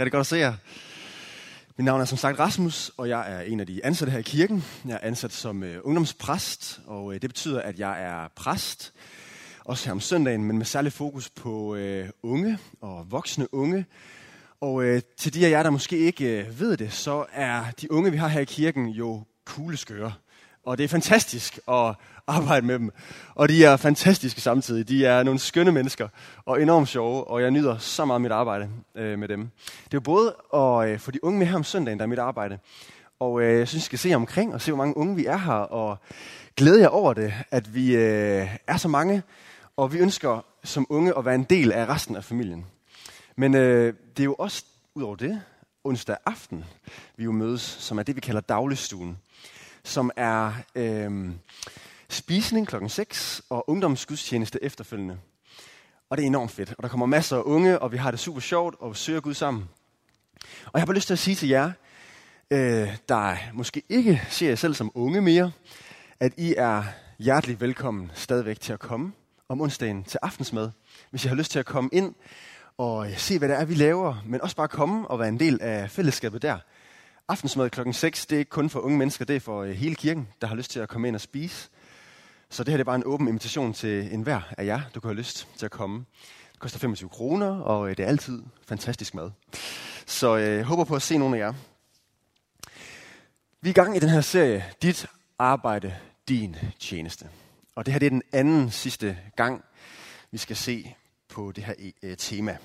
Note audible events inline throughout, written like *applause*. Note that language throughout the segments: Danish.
Rigtig godt at se jer. Mit navn er som sagt Rasmus, og jeg er en af de ansatte her i kirken. Jeg er ansat som øh, ungdomspræst, og øh, det betyder, at jeg er præst, også her om søndagen, men med særlig fokus på øh, unge og voksne unge. Og øh, til de af jer, der måske ikke øh, ved det, så er de unge, vi har her i kirken, jo kugleskøre. Og det er fantastisk at arbejde med dem. Og de er fantastiske samtidig. De er nogle skønne mennesker og enormt sjove, og jeg nyder så meget mit arbejde øh, med dem. Det er jo både at øh, få de unge med her om søndagen, der er mit arbejde. Og øh, jeg synes, I skal se omkring og se, hvor mange unge vi er her, og glæde jer over det, at vi øh, er så mange, og vi ønsker som unge at være en del af resten af familien. Men øh, det er jo også, ud over det, onsdag aften, vi jo mødes, som er det, vi kalder dagligstuen som er øh, spisning klokken 6 og ungdomsgudstjeneste efterfølgende. Og det er enormt fedt. Og der kommer masser af unge, og vi har det super sjovt og vi søger Gud sammen. Og jeg har bare lyst til at sige til jer, øh, der måske ikke ser jer selv som unge mere, at I er hjertelig velkommen stadigvæk til at komme om onsdagen til aftensmad. Hvis I har lyst til at komme ind og se, hvad det er, vi laver, men også bare komme og være en del af fællesskabet der, Aftensmad klokken 6, det er ikke kun for unge mennesker, det er for øh, hele kirken, der har lyst til at komme ind og spise. Så det her det er bare en åben invitation til enhver af jer, du kan have lyst til at komme. Det koster 25 kroner, og øh, det er altid fantastisk mad. Så øh, jeg håber på at se nogle af jer. Vi er i gang i den her serie, Dit arbejde, din tjeneste. Og det her det er den anden sidste gang, vi skal se på det her tema.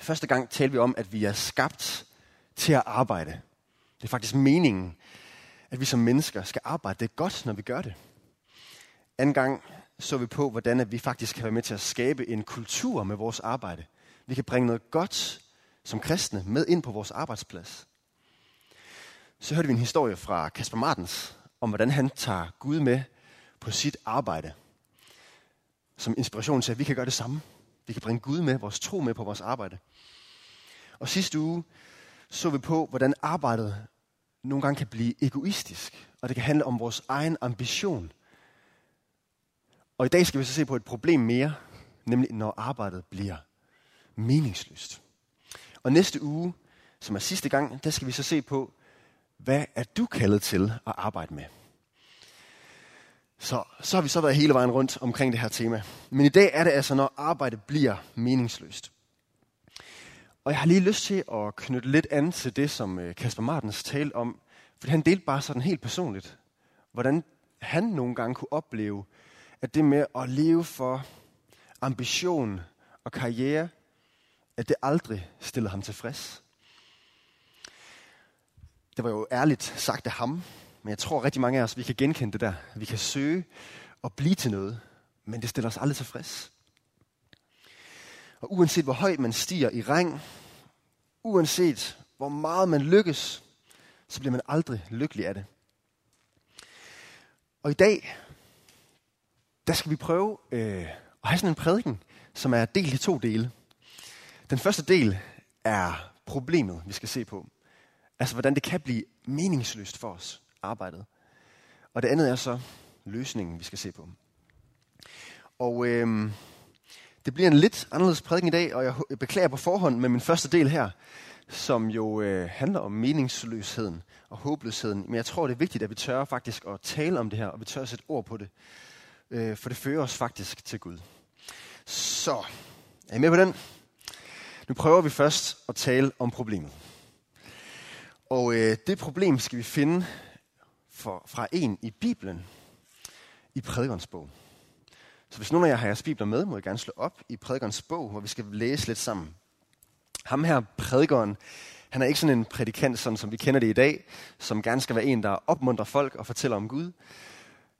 Første gang talte vi om, at vi er skabt til at arbejde. Det er faktisk meningen, at vi som mennesker skal arbejde det godt, når vi gør det. Anden gang så vi på, hvordan vi faktisk kan være med til at skabe en kultur med vores arbejde. Vi kan bringe noget godt som kristne med ind på vores arbejdsplads. Så hørte vi en historie fra Kasper Martens om, hvordan han tager Gud med på sit arbejde. Som inspiration til, at vi kan gøre det samme. Vi kan bringe Gud med, vores tro med på vores arbejde. Og sidste uge så vi på, hvordan arbejdet nogle gange kan blive egoistisk, og det kan handle om vores egen ambition. Og i dag skal vi så se på et problem mere, nemlig når arbejdet bliver meningsløst. Og næste uge, som er sidste gang, der skal vi så se på, hvad er du kaldet til at arbejde med? Så, så har vi så været hele vejen rundt omkring det her tema. Men i dag er det altså, når arbejdet bliver meningsløst. Og jeg har lige lyst til at knytte lidt an til det, som øh, Kasper Martens talte om. For han delte bare sådan helt personligt, hvordan han nogle gange kunne opleve, at det med at leve for ambition og karriere, at det aldrig stillede ham tilfreds. Det var jo ærligt sagt af ham, men jeg tror rigtig mange af os, vi kan genkende det der. Vi kan søge og blive til noget, men det stiller os aldrig tilfreds. Og uanset hvor højt man stiger i rang, uanset hvor meget man lykkes, så bliver man aldrig lykkelig af det. Og i dag, der skal vi prøve øh, at have sådan en prædiken, som er delt i to dele. Den første del er problemet, vi skal se på. Altså, hvordan det kan blive meningsløst for os, arbejdet. Og det andet er så løsningen, vi skal se på. Og øh, det bliver en lidt anderledes prædiken i dag, og jeg beklager på forhånd med min første del her, som jo øh, handler om meningsløsheden og håbløsheden. Men jeg tror, det er vigtigt, at vi tør faktisk at tale om det her, og vi tør at sætte ord på det. Øh, for det fører os faktisk til Gud. Så, er I med på den? Nu prøver vi først at tale om problemet. Og øh, det problem skal vi finde for, fra en i Bibelen, i prædikernes bog. Så hvis nogen af jer har jeres bibler med, må I gerne slå op i prædikernes bog, hvor vi skal læse lidt sammen. Ham her, prædikeren, han er ikke sådan en prædikant, sådan som vi kender det i dag, som gerne skal være en, der opmuntrer folk og fortæller om Gud.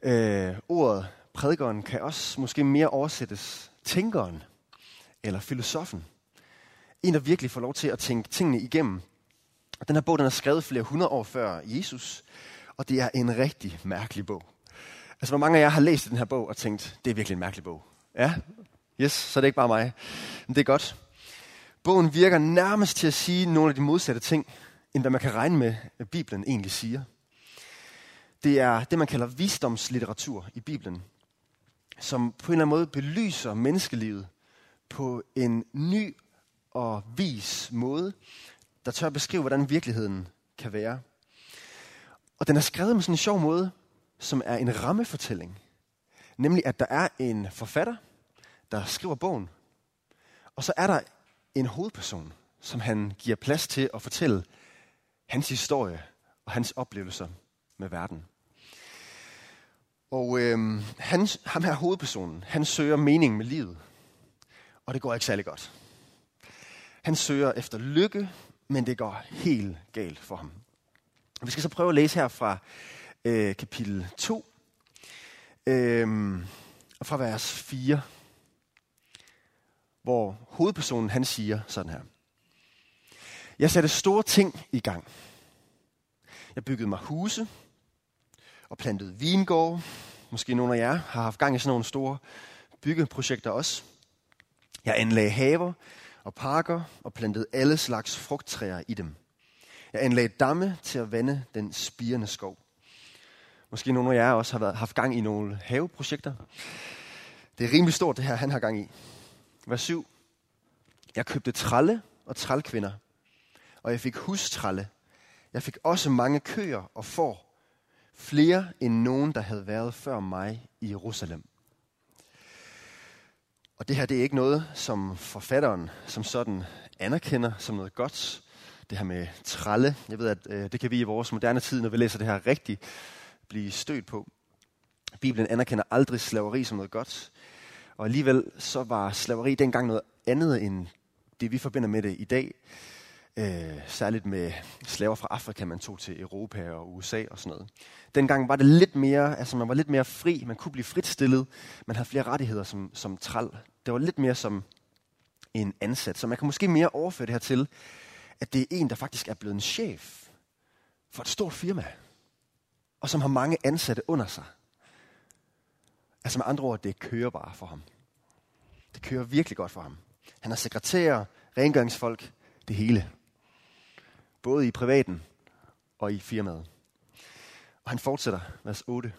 Øh, ordet prædikeren kan også måske mere oversættes tænkeren eller filosofen. En, der virkelig får lov til at tænke tingene igennem. Den her bog den er skrevet flere hundrede år før Jesus, og det er en rigtig mærkelig bog. Altså, hvor mange af jer har læst den her bog og tænkt, det er virkelig en mærkelig bog? Ja? Yes, så det er ikke bare mig. Men det er godt. Bogen virker nærmest til at sige nogle af de modsatte ting, end hvad man kan regne med, at Bibelen egentlig siger. Det er det, man kalder visdomslitteratur i Bibelen, som på en eller anden måde belyser menneskelivet på en ny og vis måde, der tør beskrive, hvordan virkeligheden kan være. Og den er skrevet med sådan en sjov måde, som er en rammefortælling. Nemlig, at der er en forfatter, der skriver bogen, og så er der en hovedperson, som han giver plads til at fortælle hans historie og hans oplevelser med verden. Og øh, han, ham her hovedpersonen, han søger mening med livet. Og det går ikke særlig godt. Han søger efter lykke, men det går helt galt for ham. Vi skal så prøve at læse her fra øh, kapitel 2, øh, og fra vers 4, hvor hovedpersonen han siger sådan her. Jeg satte store ting i gang. Jeg byggede mig huse og plantede vingårde. Måske nogle af jer har haft gang i sådan nogle store byggeprojekter også. Jeg anlagde haver og parker og plantede alle slags frugttræer i dem. Jeg anlagde damme til at vande den spirende skov. Måske nogle af jer også har været, haft gang i nogle haveprojekter. Det er rimelig stort, det her, han har gang i. Vers 7. Jeg købte tralle og trælkvinder, og jeg fik hustralle. Jeg fik også mange køer og får, flere end nogen, der havde været før mig i Jerusalem. Og det her det er ikke noget, som forfatteren som sådan anerkender som noget godt. Det her med tralle, jeg ved, at øh, det kan vi i vores moderne tid, når vi læser det her rigtigt, blive stødt på. Bibelen anerkender aldrig slaveri som noget godt. Og alligevel så var slaveri dengang noget andet end det, vi forbinder med det i dag. Øh, særligt med slaver fra Afrika, man tog til Europa og USA og sådan noget. Dengang var det lidt mere, altså man var lidt mere fri, man kunne blive fritstillet, man havde flere rettigheder som, som træl. Det var lidt mere som en ansat, så man kan måske mere overføre det her til, at det er en, der faktisk er blevet en chef for et stort firma, og som har mange ansatte under sig. Altså med andre ord, det kører bare for ham. Det kører virkelig godt for ham. Han har sekretærer, rengøringsfolk, det hele. Både i privaten og i firmaet. Og han fortsætter, vers 8.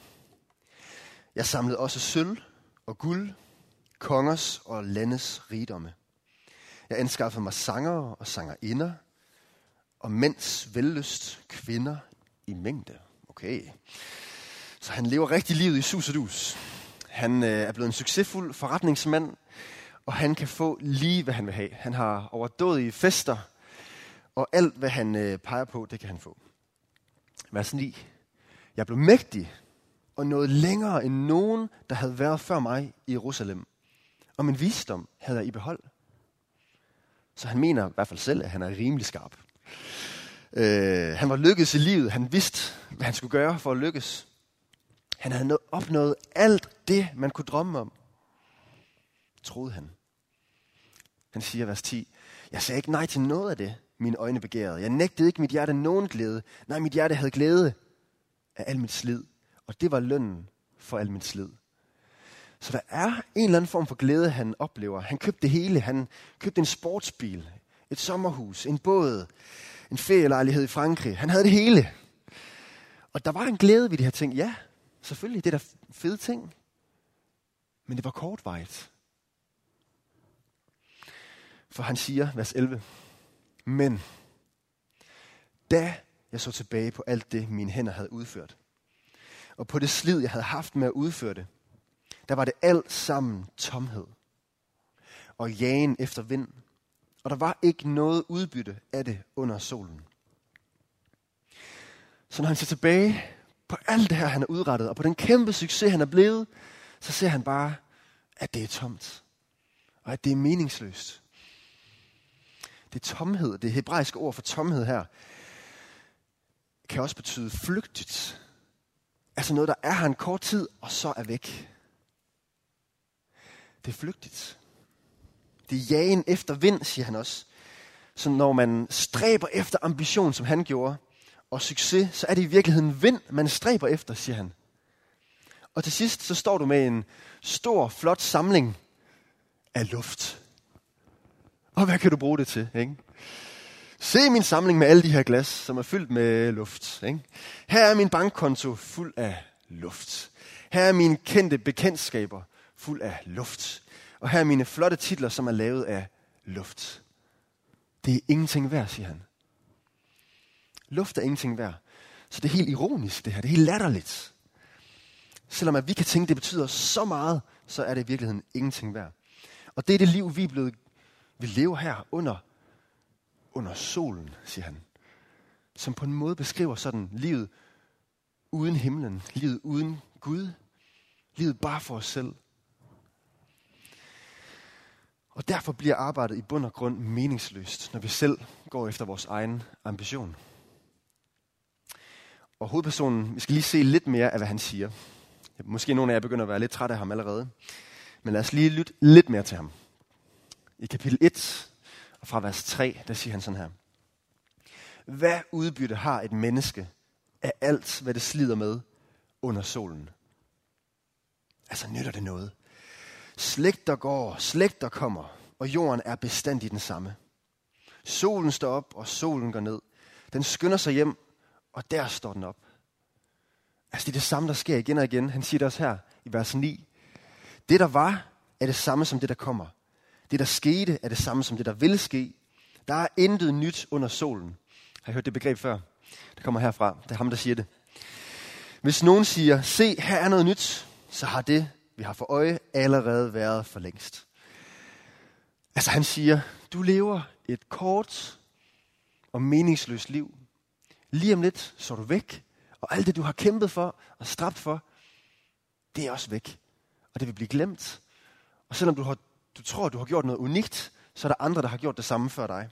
Jeg samlede også sølv og guld, kongers og landes rigdomme. Jeg anskaffede mig sanger og sangerinder, og mænds vellyst kvinder i mængde. Okay. Så han lever rigtig livet i sus og dus. Han øh, er blevet en succesfuld forretningsmand, og han kan få lige, hvad han vil have. Han har overdådige fester, og alt, hvad han øh, peger på, det kan han få. Vers 9. Jeg blev mægtig og nåede længere end nogen, der havde været før mig i Jerusalem. Og min visdom havde jeg i behold. Så han mener i hvert fald selv, at han er rimelig skarp. Øh, han var lykkedes i livet. Han vidste, hvad han skulle gøre for at lykkes. Han havde opnået alt det, man kunne drømme om. Troede han. Han siger vers 10. Jeg sagde ikke nej til noget af det, mine øjne begærede. Jeg nægtede ikke mit hjerte nogen glæde. Nej, mit hjerte havde glæde af al mit slid. Og det var lønnen for al mit slid. Så der er en eller anden form for glæde, han oplever. Han købte det hele. Han købte en sportsbil, et sommerhus, en båd, en ferielejlighed i Frankrig. Han havde det hele. Og der var en glæde ved de her ting. Ja, selvfølgelig, det er da fede ting. Men det var kortvarigt. For han siger, vers 11, Men da jeg så tilbage på alt det, mine hænder havde udført, og på det slid, jeg havde haft med at udføre det, der var det alt sammen tomhed og jagen efter vind. Og der var ikke noget udbytte af det under solen. Så når han ser tilbage på alt det her, han har udrettet, og på den kæmpe succes, han er blevet, så ser han bare, at det er tomt. Og at det er meningsløst. Det er tomhed, det hebraiske ord for tomhed her, kan også betyde flygtigt. Altså noget, der er her en kort tid, og så er væk. Det er flygtigt. Det er jagen efter vind, siger han også. Så når man stræber efter ambition, som han gjorde, og succes, så er det i virkeligheden vind, man stræber efter, siger han. Og til sidst, så står du med en stor, flot samling af luft. Og hvad kan du bruge det til? Ikke? Se min samling med alle de her glas, som er fyldt med luft. Ikke? Her er min bankkonto fuld af luft. Her er mine kendte bekendtskaber fuld af luft. Og her er mine flotte titler, som er lavet af luft. det er ingenting værd, siger han. Luft er ingenting værd. Så det er helt ironisk, det her. Det er helt latterligt. Selvom at vi kan tænke, at det betyder så meget, så er det i virkeligheden ingenting værd. Og det er det liv, vi er blevet, vi lever her under, under solen, siger han. Som på en måde beskriver sådan livet uden himlen, livet uden Gud, livet bare for os selv. Og derfor bliver arbejdet i bund og grund meningsløst, når vi selv går efter vores egen ambition. Og hovedpersonen, vi skal lige se lidt mere af, hvad han siger. Måske nogle af jer begynder at være lidt træt af ham allerede. Men lad os lige lytte lidt mere til ham. I kapitel 1 og fra vers 3, der siger han sådan her. Hvad udbytte har et menneske af alt, hvad det slider med under solen? Altså nytter det noget? Slægter går, slægter kommer, og jorden er bestandig den samme. Solen står op, og solen går ned. Den skynder sig hjem, og der står den op. Altså det er det samme, der sker igen og igen. Han siger det også her i vers 9. Det, der var, er det samme som det, der kommer. Det, der skete, er det samme som det, der vil ske. Der er intet nyt under solen. Har I hørt det begreb før? Det kommer herfra. Det er ham, der siger det. Hvis nogen siger, se, her er noget nyt, så har det, vi har for øje, allerede været for længst. Altså han siger, du lever et kort og meningsløst liv. Lige om lidt, så er du væk, og alt det, du har kæmpet for og stræbt for, det er også væk. Og det vil blive glemt. Og selvom du, har, du tror, du har gjort noget unikt, så er der andre, der har gjort det samme før dig.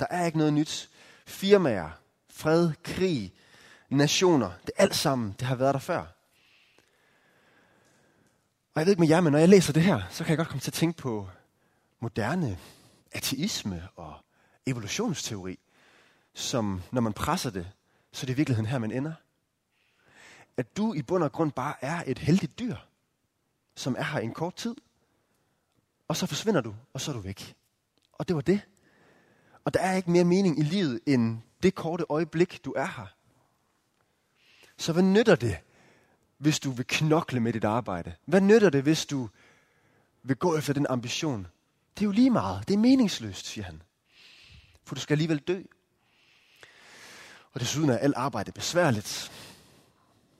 Der er ikke noget nyt. Firmaer, fred, krig, nationer, det er alt sammen, det har været der før. Og jeg ved ikke med jer, men når jeg læser det her, så kan jeg godt komme til at tænke på moderne ateisme og evolutionsteori, som når man presser det, så er det i virkeligheden her, man ender. At du i bund og grund bare er et heldigt dyr, som er her en kort tid, og så forsvinder du, og så er du væk. Og det var det. Og der er ikke mere mening i livet, end det korte øjeblik, du er her. Så hvad nytter det, hvis du vil knokle med dit arbejde? Hvad nytter det, hvis du vil gå efter den ambition? Det er jo lige meget. Det er meningsløst, siger han. For du skal alligevel dø. Og desuden er alt arbejde besværligt.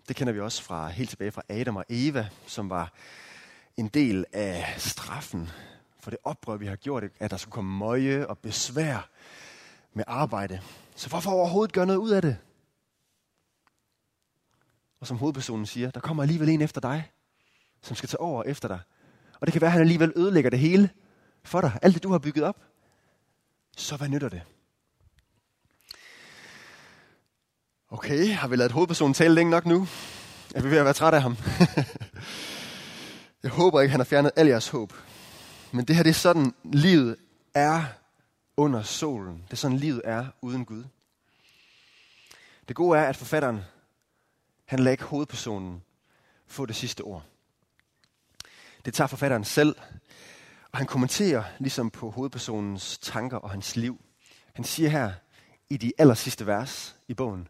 Det kender vi også fra helt tilbage fra Adam og Eva, som var en del af straffen for det oprør, vi har gjort, at der skulle komme møje og besvær med arbejde. Så hvorfor overhovedet gøre noget ud af det? Og som hovedpersonen siger, der kommer alligevel en efter dig, som skal tage over efter dig. Og det kan være, at han alligevel ødelægger det hele for dig. Alt det, du har bygget op. Så hvad nytter det? Okay, har vi lavet hovedpersonen tale længe nok nu? Er vi ved at være trætte af ham? *laughs* Jeg håber ikke, han har fjernet al jeres håb. Men det her, det er sådan, livet er under solen. Det er sådan, livet er uden Gud. Det gode er, at forfatteren, han lader ikke hovedpersonen få det sidste ord. Det tager forfatteren selv, og han kommenterer ligesom på hovedpersonens tanker og hans liv. Han siger her i de aller sidste vers i bogen,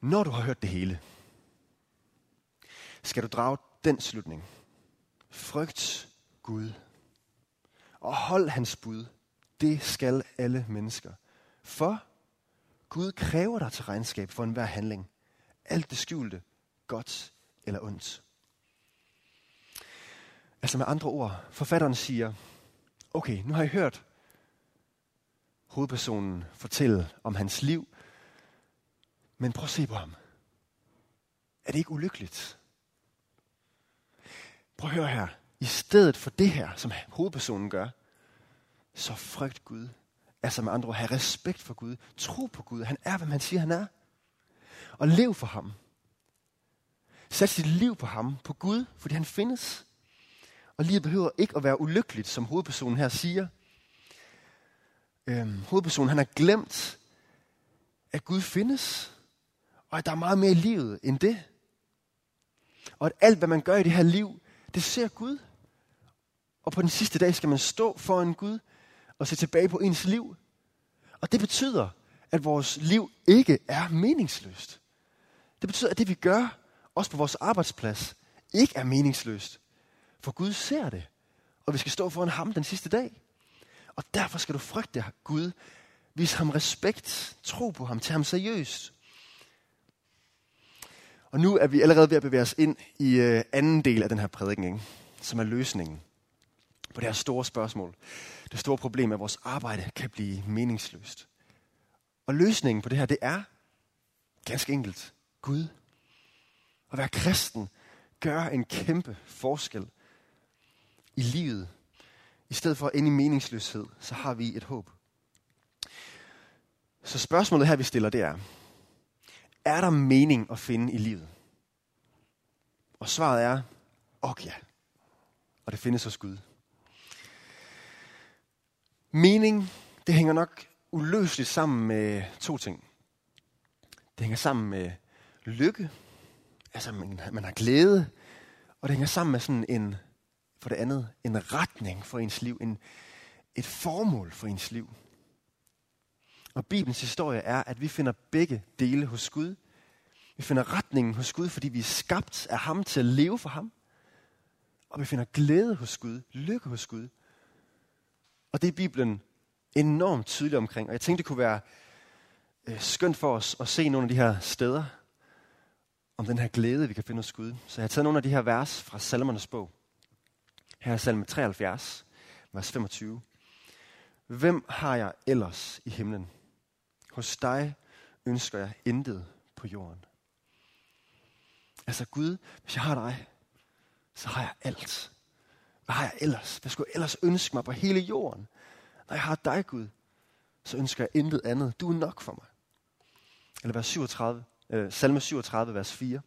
når du har hørt det hele, skal du drage den slutning. Frygt Gud. Og hold hans bud. Det skal alle mennesker. For Gud kræver dig til regnskab for enhver handling. Alt det skjulte, godt eller ondt. Altså med andre ord, forfatteren siger, okay, nu har jeg hørt hovedpersonen fortælle om hans liv, men prøv at se på ham. Er det ikke ulykkeligt? Prøv at høre her. I stedet for det her, som hovedpersonen gør, så frygt Gud. Altså med andre ord, have respekt for Gud. Tro på Gud. Han er, hvad man siger, han er. Og lev for ham. Sæt sit liv på ham, på Gud, fordi han findes. Og livet behøver ikke at være ulykkeligt, som hovedpersonen her siger. Øhm, hovedpersonen, han har glemt, at Gud findes. Og at der er meget mere i livet end det. Og at alt, hvad man gør i det her liv, det ser Gud. Og på den sidste dag skal man stå foran Gud og se tilbage på ens liv. Og det betyder, at vores liv ikke er meningsløst. Det betyder, at det vi gør, også på vores arbejdsplads, ikke er meningsløst. For Gud ser det. Og vi skal stå foran ham den sidste dag. Og derfor skal du frygte Gud. Vis ham respekt. Tro på ham. tage ham seriøst. Og nu er vi allerede ved at bevæge os ind i øh, anden del af den her prædiken, ikke? som er løsningen på det her store spørgsmål. Det store problem er, at vores arbejde kan blive meningsløst. Og løsningen på det her, det er ganske enkelt Gud. At være kristen gør en kæmpe forskel i livet. I stedet for at ende i meningsløshed, så har vi et håb. Så spørgsmålet her, vi stiller, det er, er der mening at finde i livet? Og svaret er, ok ja. Og det findes hos Gud. Mening, det hænger nok uløseligt sammen med to ting. Det hænger sammen med lykke, altså man, man har glæde, og det hænger sammen med sådan en, for det andet, en retning for ens liv, en, et formål for ens liv. Og Bibelens historie er, at vi finder begge dele hos Gud. Vi finder retningen hos Gud, fordi vi er skabt af ham til at leve for ham. Og vi finder glæde hos Gud, lykke hos Gud. Og det er Bibelen enormt tydelig omkring. Og jeg tænkte, det kunne være øh, skønt for os at se nogle af de her steder, om den her glæde, vi kan finde hos Gud. Så jeg har taget nogle af de her vers fra Salmernes bog. Her er salme 73, vers 25. Hvem har jeg ellers i himlen? Hos dig ønsker jeg intet på jorden. Altså Gud, hvis jeg har dig, så har jeg alt. Hvad har jeg ellers? Hvad skulle jeg ellers ønske mig på hele jorden? Når jeg har dig, Gud, så ønsker jeg intet andet. Du er nok for mig. Eller vers 37, øh, salme 37, vers 4.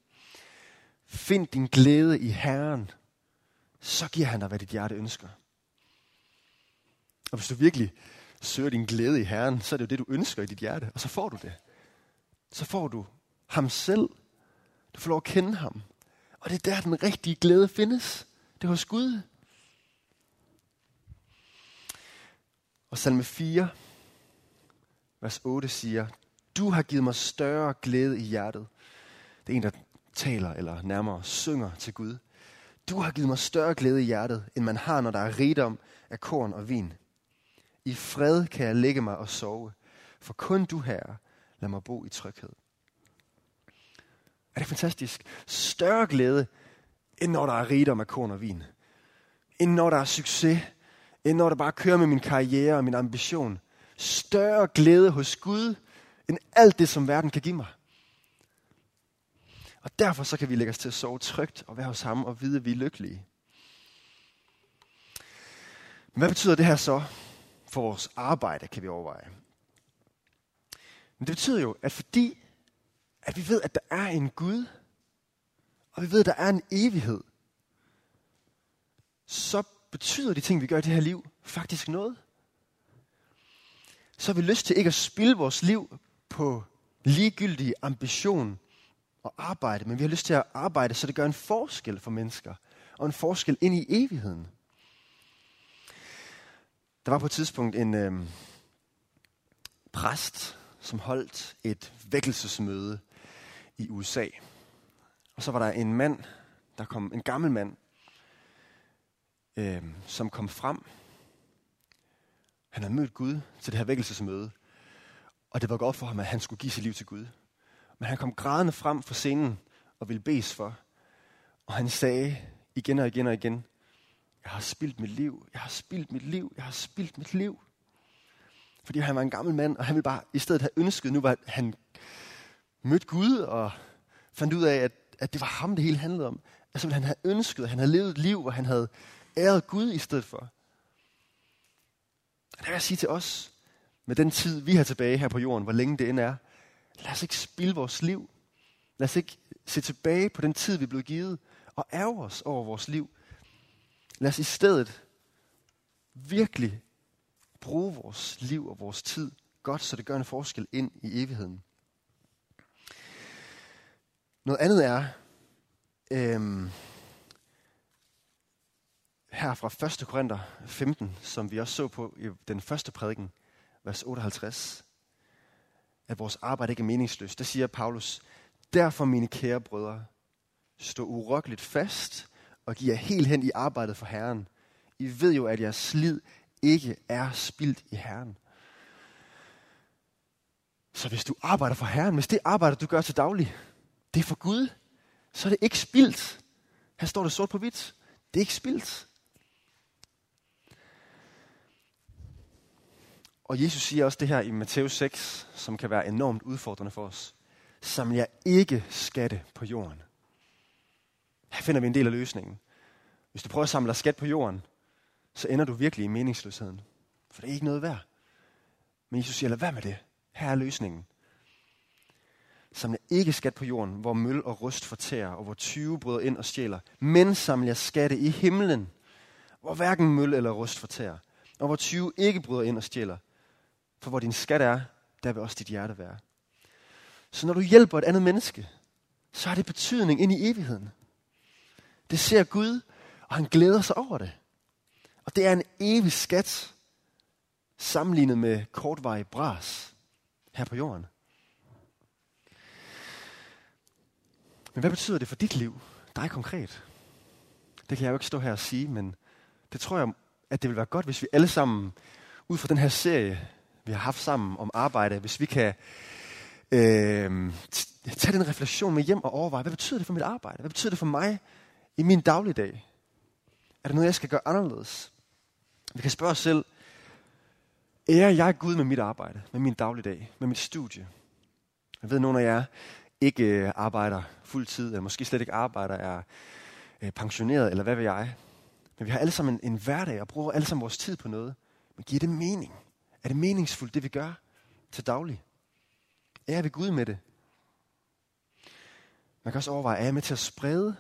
Find din glæde i Herren, så giver han dig, hvad dit hjerte ønsker. Og hvis du virkelig søger din glæde i Herren, så er det jo det, du ønsker i dit hjerte, og så får du det. Så får du ham selv. Du får lov at kende ham. Og det er der, den rigtige glæde findes. Det er hos Gud. Og salme 4, vers 8 siger, du har givet mig større glæde i hjertet. Det er en, der taler, eller nærmere synger til Gud. Du har givet mig større glæde i hjertet, end man har, når der er rigdom af korn og vin. I fred kan jeg lægge mig og sove, for kun du, Herre, lad mig bo i tryghed. Er det fantastisk? Større glæde, end når der er rigdom af korn og vin. End når der er succes. End når der bare kører med min karriere og min ambition. Større glæde hos Gud, end alt det, som verden kan give mig. Og derfor så kan vi lægge os til at sove trygt og være hos ham og vide, at vi er lykkelige. Men hvad betyder det her så for vores arbejde, kan vi overveje? Men det betyder jo, at fordi at vi ved, at der er en Gud, og vi ved, at der er en evighed, så betyder de ting, vi gør i det her liv, faktisk noget. Så har vi lyst til ikke at spilde vores liv på ligegyldig ambition og arbejde, men vi har lyst til at arbejde, så det gør en forskel for mennesker, og en forskel ind i evigheden. Der var på et tidspunkt en øh, præst, som holdt et vækkelsesmøde i USA. Og så var der en mand, der kom, en gammel mand, øh, som kom frem. Han havde mødt Gud til det her vækkelsesmøde, og det var godt for ham, at han skulle give sit liv til Gud. Men han kom grædende frem for scenen og ville bes for. Og han sagde igen og igen og igen, jeg har spildt mit liv, jeg har spildt mit liv, jeg har spildt mit liv. Fordi han var en gammel mand, og han ville bare i stedet have ønsket, nu var han mødt Gud og fandt ud af, at, at det var ham, det hele handlede om. Altså han havde ønsket, at han havde levet et liv, hvor han havde æret Gud i stedet for. Og der vil jeg sige til os, med den tid, vi har tilbage her på jorden, hvor længe det end er, lad os ikke spilde vores liv. Lad os ikke se tilbage på den tid, vi blev givet, og ærge os over vores liv. Lad os i stedet virkelig bruge vores liv og vores tid godt, så det gør en forskel ind i evigheden. Noget andet er, øhm, her fra 1. Korinther 15, som vi også så på i den første prædiken, vers 58, at vores arbejde ikke er meningsløst. Der siger Paulus, derfor mine kære brødre, stå urokkeligt fast og giv jer helt hen i arbejdet for Herren. I ved jo, at jeres slid ikke er spildt i Herren. Så hvis du arbejder for Herren, hvis det arbejde, du gør til daglig, det er for Gud, så er det ikke spildt. Her står det sort på hvidt. Det er ikke spildt. Og Jesus siger også det her i Matthæus 6, som kan være enormt udfordrende for os. Saml jer ikke skatte på jorden. Her finder vi en del af løsningen. Hvis du prøver at samle dig skat på jorden, så ender du virkelig i meningsløsheden. For det er ikke noget værd. Men Jesus siger, lad være med det. Her er løsningen. Samle ikke skat på jorden, hvor møl og rust fortærer, og hvor 20 bryder ind og stjæler. Men samle jer skatte i himlen, hvor hverken møl eller rust fortærer, og hvor 20 ikke bryder ind og stjæler. For hvor din skat er, der vil også dit hjerte være. Så når du hjælper et andet menneske, så har det betydning ind i evigheden. Det ser Gud, og han glæder sig over det. Og det er en evig skat, sammenlignet med kortvarig bras her på jorden. Men hvad betyder det for dit liv, dig konkret? Det kan jeg jo ikke stå her og sige, men det tror jeg, at det vil være godt, hvis vi alle sammen, ud fra den her serie, vi har haft sammen om arbejde, hvis vi kan øh, tage den refleksion med hjem og overveje, hvad betyder det for mit arbejde? Hvad betyder det for mig i min dagligdag? Er der noget, jeg skal gøre anderledes? Vi kan spørge os selv, ærer jeg Gud med mit arbejde, med min dagligdag, med mit studie? Jeg ved, at nogle af jer ikke øh, arbejder fuld tid, eller måske slet ikke arbejder, er øh, pensioneret, eller hvad ved jeg. Men vi har alle sammen en, en hverdag, og bruger alle sammen vores tid på noget. Men giver det mening? Er det meningsfuldt, det vi gør til daglig? Er vi Gud med det? Man kan også overveje, er jeg med til at sprede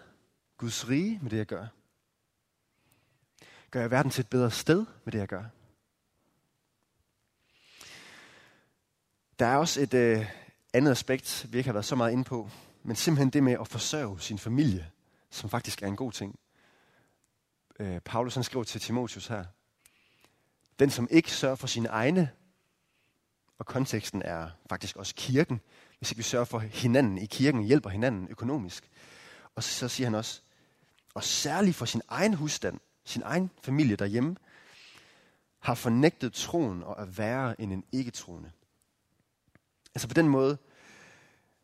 Guds rige med det, jeg gør? Gør jeg verden til et bedre sted med det, jeg gør? Der er også et øh, andet aspekt, vi ikke har været så meget inde på, men simpelthen det med at forsørge sin familie, som faktisk er en god ting. Øh, Paulus han skriver til Timotius her, den som ikke sørger for sine egne, og konteksten er faktisk også kirken, hvis ikke vi sørger for hinanden i kirken, hjælper hinanden økonomisk. Og så, så siger han også, og særligt for sin egen husstand, sin egen familie derhjemme, har fornægtet troen og er værre end en ikke-troende. Altså på den måde,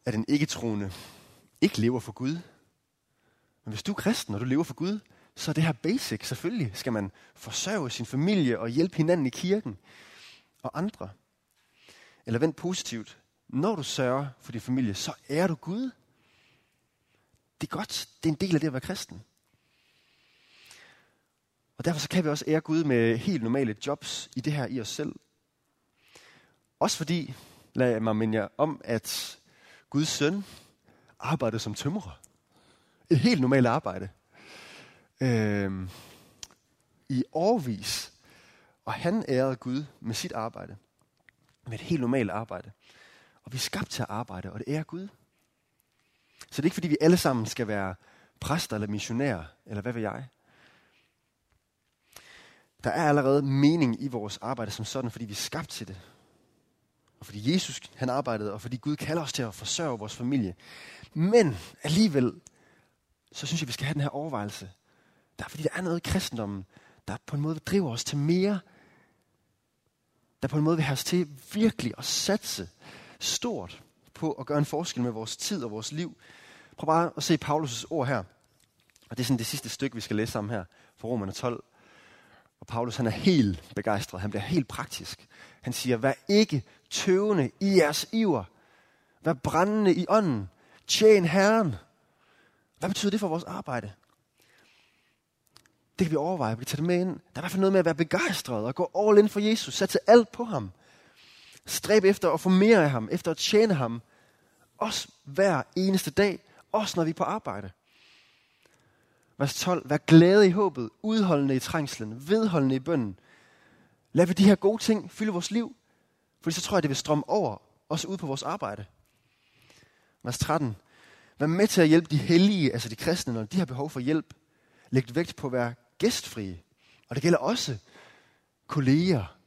at en ikke-troende ikke lever for Gud. Men hvis du er kristen, og du lever for Gud, så er det her basic. Selvfølgelig skal man forsørge sin familie og hjælpe hinanden i kirken og andre. Eller vent positivt. Når du sørger for din familie, så er du Gud. Det er godt. Det er en del af det at være kristen. Og derfor så kan vi også ære Gud med helt normale jobs i det her i os selv. Også fordi, lad mig minde jer om, at Guds søn arbejdede som tømrer. Et helt normalt arbejde. Øhm, I årvis. Og han ærede Gud med sit arbejde. Med et helt normalt arbejde. Og vi er skabt til at arbejde, og det ærer Gud. Så det er ikke fordi, vi alle sammen skal være præster eller missionærer, eller hvad ved jeg. Der er allerede mening i vores arbejde som sådan, fordi vi er skabt til det. Og fordi Jesus han arbejdede, og fordi Gud kalder os til at forsørge vores familie. Men alligevel, så synes jeg, vi skal have den her overvejelse. Der er fordi, der er noget i kristendommen, der på en måde driver os til mere. Der på en måde vil have os til virkelig at satse stort på at gøre en forskel med vores tid og vores liv. Prøv bare at se Paulus' ord her. Og det er sådan det sidste stykke, vi skal læse sammen her, fra Romerne 12. Og Paulus han er helt begejstret. Han bliver helt praktisk. Han siger, vær ikke tøvende i jeres iver. Vær brændende i ånden. Tjen Herren. Hvad betyder det for vores arbejde? Det kan vi overveje, vi kan tage det med ind. Der er i hvert fald noget med at være begejstret og gå all in for Jesus. Sætte alt på ham. Stræb efter at få mere af ham, efter at tjene ham. Også hver eneste dag, også når vi er på arbejde. Vers 12. Vær glade i håbet, udholdende i trængslen, vedholdende i bønden. Lad vi de her gode ting fylde vores liv, for så tror jeg, det vil strømme over, også ud på vores arbejde. Vers 13. Vær med til at hjælpe de hellige, altså de kristne, når de har behov for hjælp. Læg vægt på at være gæstfrie. Og det gælder også kolleger.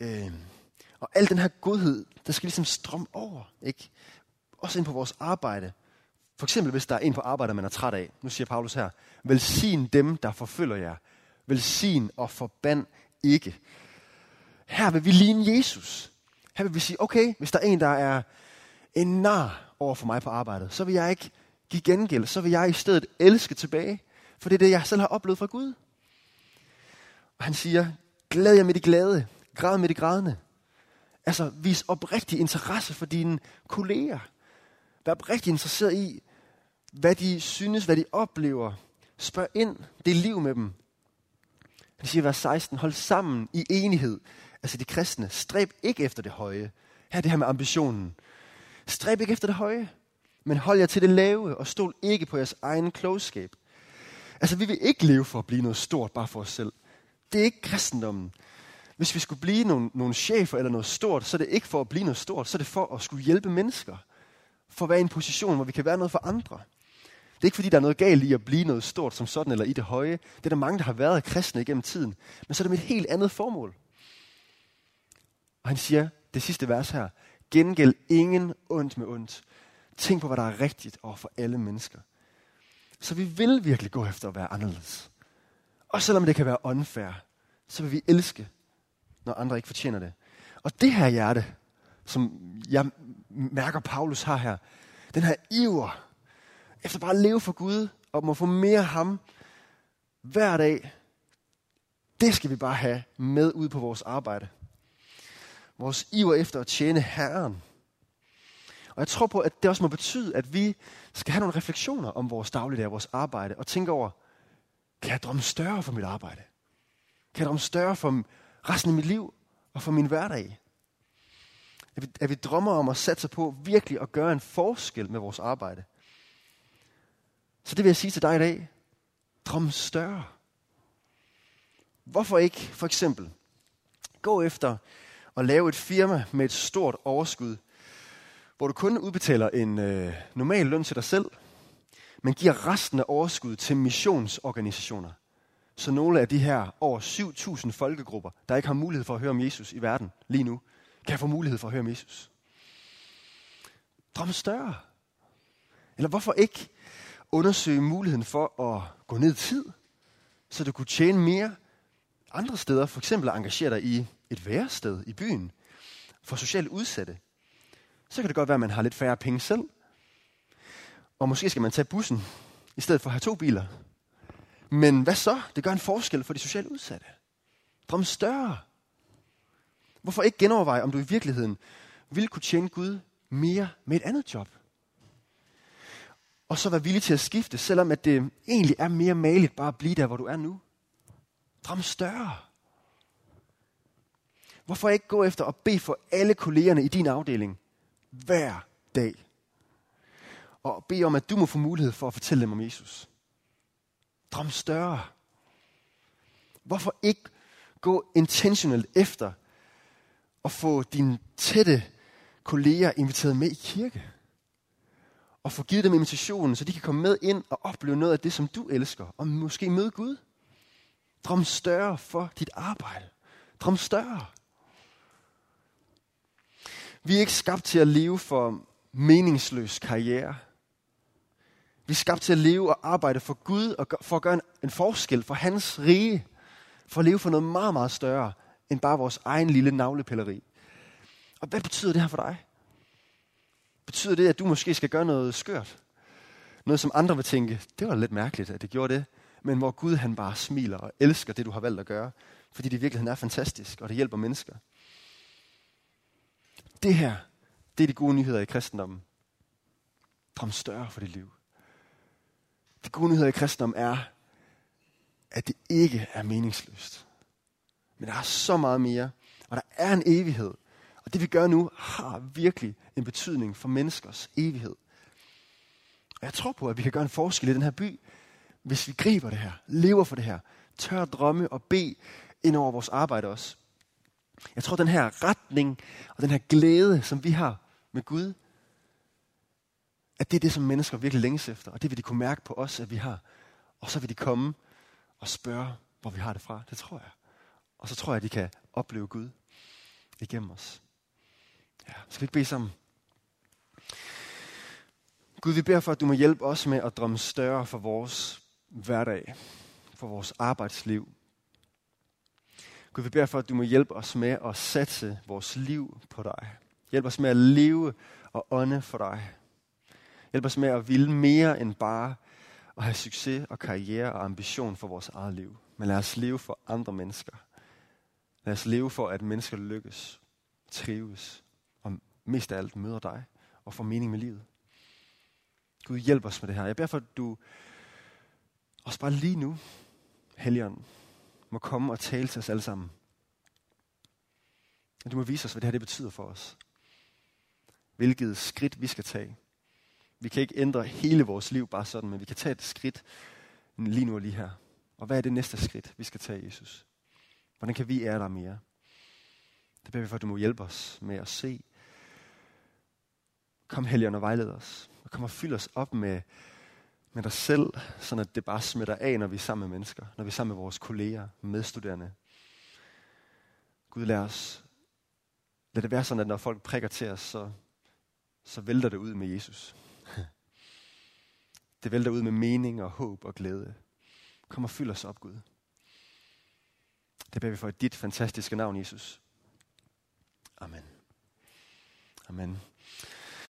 Øh, og al den her godhed, der skal ligesom strømme over. Ikke? Også ind på vores arbejde. For eksempel, hvis der er en på arbejde, man er træt af. Nu siger Paulus her, velsign dem, der forfølger jer. Velsign og forband ikke. Her vil vi ligne Jesus. Her vil vi sige, okay, hvis der er en, der er en nar over for mig på arbejdet, så vil jeg ikke give gengæld, så vil jeg i stedet elske tilbage. For det er det, jeg selv har oplevet fra Gud. Og han siger, glæd jer med de glade, græd med de grædende. Altså, vis oprigtig interesse for dine kolleger. Vær oprigtig interesseret i, hvad de synes, hvad de oplever. Spørg ind, det er liv med dem. Han siger vers 16, hold sammen i enighed. Altså de kristne, stræb ikke efter det høje. Her er det her med ambitionen. Stræb ikke efter det høje, men hold jer til det lave, og stol ikke på jeres egen klogskab. Altså, vi vil ikke leve for at blive noget stort bare for os selv. Det er ikke kristendommen. Hvis vi skulle blive nogle, nogle chefer eller noget stort, så er det ikke for at blive noget stort, så er det for at skulle hjælpe mennesker. For at være i en position, hvor vi kan være noget for andre. Det er ikke fordi, der er noget galt i at blive noget stort som sådan, eller i det høje. Det er der mange, der har været kristne igennem tiden. Men så er det med et helt andet formål. Og han siger, det sidste vers her, gengæld ingen ondt med ondt. Tænk på, hvad der er rigtigt over for alle mennesker. Så vi vil virkelig gå efter at være anderledes. Og selvom det kan være unfair, så vil vi elske, når andre ikke fortjener det. Og det her hjerte, som jeg mærker, Paulus har her, den her iver efter bare at leve for Gud, og må få mere af ham hver dag, det skal vi bare have med ud på vores arbejde. Vores iver efter at tjene Herren. Og jeg tror på, at det også må betyde, at vi skal have nogle refleksioner om vores dagligdag og vores arbejde, og tænke over, kan jeg drømme større for mit arbejde? Kan jeg drømme større for resten af mit liv og for min hverdag? At vi, at vi drømmer om at sætte sig på virkelig at gøre en forskel med vores arbejde. Så det vil jeg sige til dig i dag. Drøm større. Hvorfor ikke for eksempel gå efter at lave et firma med et stort overskud, hvor du kun udbetaler en øh, normal løn til dig selv, men giver resten af overskuddet til missionsorganisationer. Så nogle af de her over 7.000 folkegrupper, der ikke har mulighed for at høre om Jesus i verden lige nu, kan få mulighed for at høre om Jesus. Drøm større. Eller hvorfor ikke undersøge muligheden for at gå ned i tid, så du kunne tjene mere andre steder. For eksempel at engagere dig i et værested i byen for socialt udsatte. Så kan det godt være, at man har lidt færre penge selv. Og måske skal man tage bussen, i stedet for at have to biler. Men hvad så? Det gør en forskel for de socialt udsatte. Drøm større. Hvorfor ikke genoverveje, om du i virkeligheden ville kunne tjene Gud mere med et andet job? Og så være villig til at skifte, selvom at det egentlig er mere maligt bare at blive der, hvor du er nu. Drøm større. Hvorfor ikke gå efter at bede for alle kollegerne i din afdeling hver dag? Og bede om, at du må få mulighed for at fortælle dem om Jesus. Drøm større. Hvorfor ikke gå intentionelt efter at få dine tætte kolleger inviteret med i kirke? og få givet dem invitationen, så de kan komme med ind og opleve noget af det, som du elsker, og måske møde Gud. Drøm større for dit arbejde. Drøm større. Vi er ikke skabt til at leve for meningsløs karriere. Vi er skabt til at leve og arbejde for Gud og for at gøre en, en forskel for hans rige. For at leve for noget meget, meget større end bare vores egen lille navlepilleri. Og hvad betyder det her for dig? Betyder det, at du måske skal gøre noget skørt? Noget, som andre vil tænke, det var lidt mærkeligt, at det gjorde det. Men hvor Gud han bare smiler og elsker det, du har valgt at gøre. Fordi det i virkeligheden er fantastisk, og det hjælper mennesker. Det her, det er de gode nyheder i kristendommen. Drøm større for dit liv. De gode nyheder i kristendommen er, at det ikke er meningsløst. Men der er så meget mere, og der er en evighed. Og det vi gør nu, har virkelig en betydning for menneskers evighed. Og jeg tror på, at vi kan gøre en forskel i den her by, hvis vi griber det her, lever for det her, tør drømme og bede ind over vores arbejde også. Jeg tror, den her retning og den her glæde, som vi har med Gud, at det er det, som mennesker virkelig længes efter. Og det vil de kunne mærke på os, at vi har. Og så vil de komme og spørge, hvor vi har det fra. Det tror jeg. Og så tror jeg, at de kan opleve Gud igennem os. Ja, skal vi ikke bede sammen? Gud, vi beder for, at du må hjælpe os med at drømme større for vores hverdag, for vores arbejdsliv. Gud, vi beder for, at du må hjælpe os med at satse vores liv på dig. Hjælp os med at leve og ånde for dig. Hjælp os med at ville mere end bare at have succes og karriere og ambition for vores eget liv. Men lad os leve for andre mennesker. Lad os leve for, at mennesker lykkes, trives og mest af alt møder dig og får mening med livet. Gud, hjælp os med det her. Jeg beder for, at du også bare lige nu, Helligånden, må komme og tale til os alle sammen. At du må vise os, hvad det her det betyder for os. Hvilket skridt vi skal tage. Vi kan ikke ændre hele vores liv bare sådan, men vi kan tage et skridt lige nu og lige her. Og hvad er det næste skridt, vi skal tage, Jesus? Hvordan kan vi ære dig mere? Det beder vi for, at du må hjælpe os med at se. Kom, Helligånd, og vejled os. Og kom og fyld os op med, med dig selv, så at det bare smitter af, når vi er sammen med mennesker. Når vi er sammen med vores kolleger, medstuderende. Gud, lad os lad det være sådan, at når folk prikker til os, så, så vælter det ud med Jesus. *laughs* Det vælter ud med mening og håb og glæde. Kom og fyld os op, Gud. Det beder vi for i dit fantastiske navn, Jesus. Amen. Amen.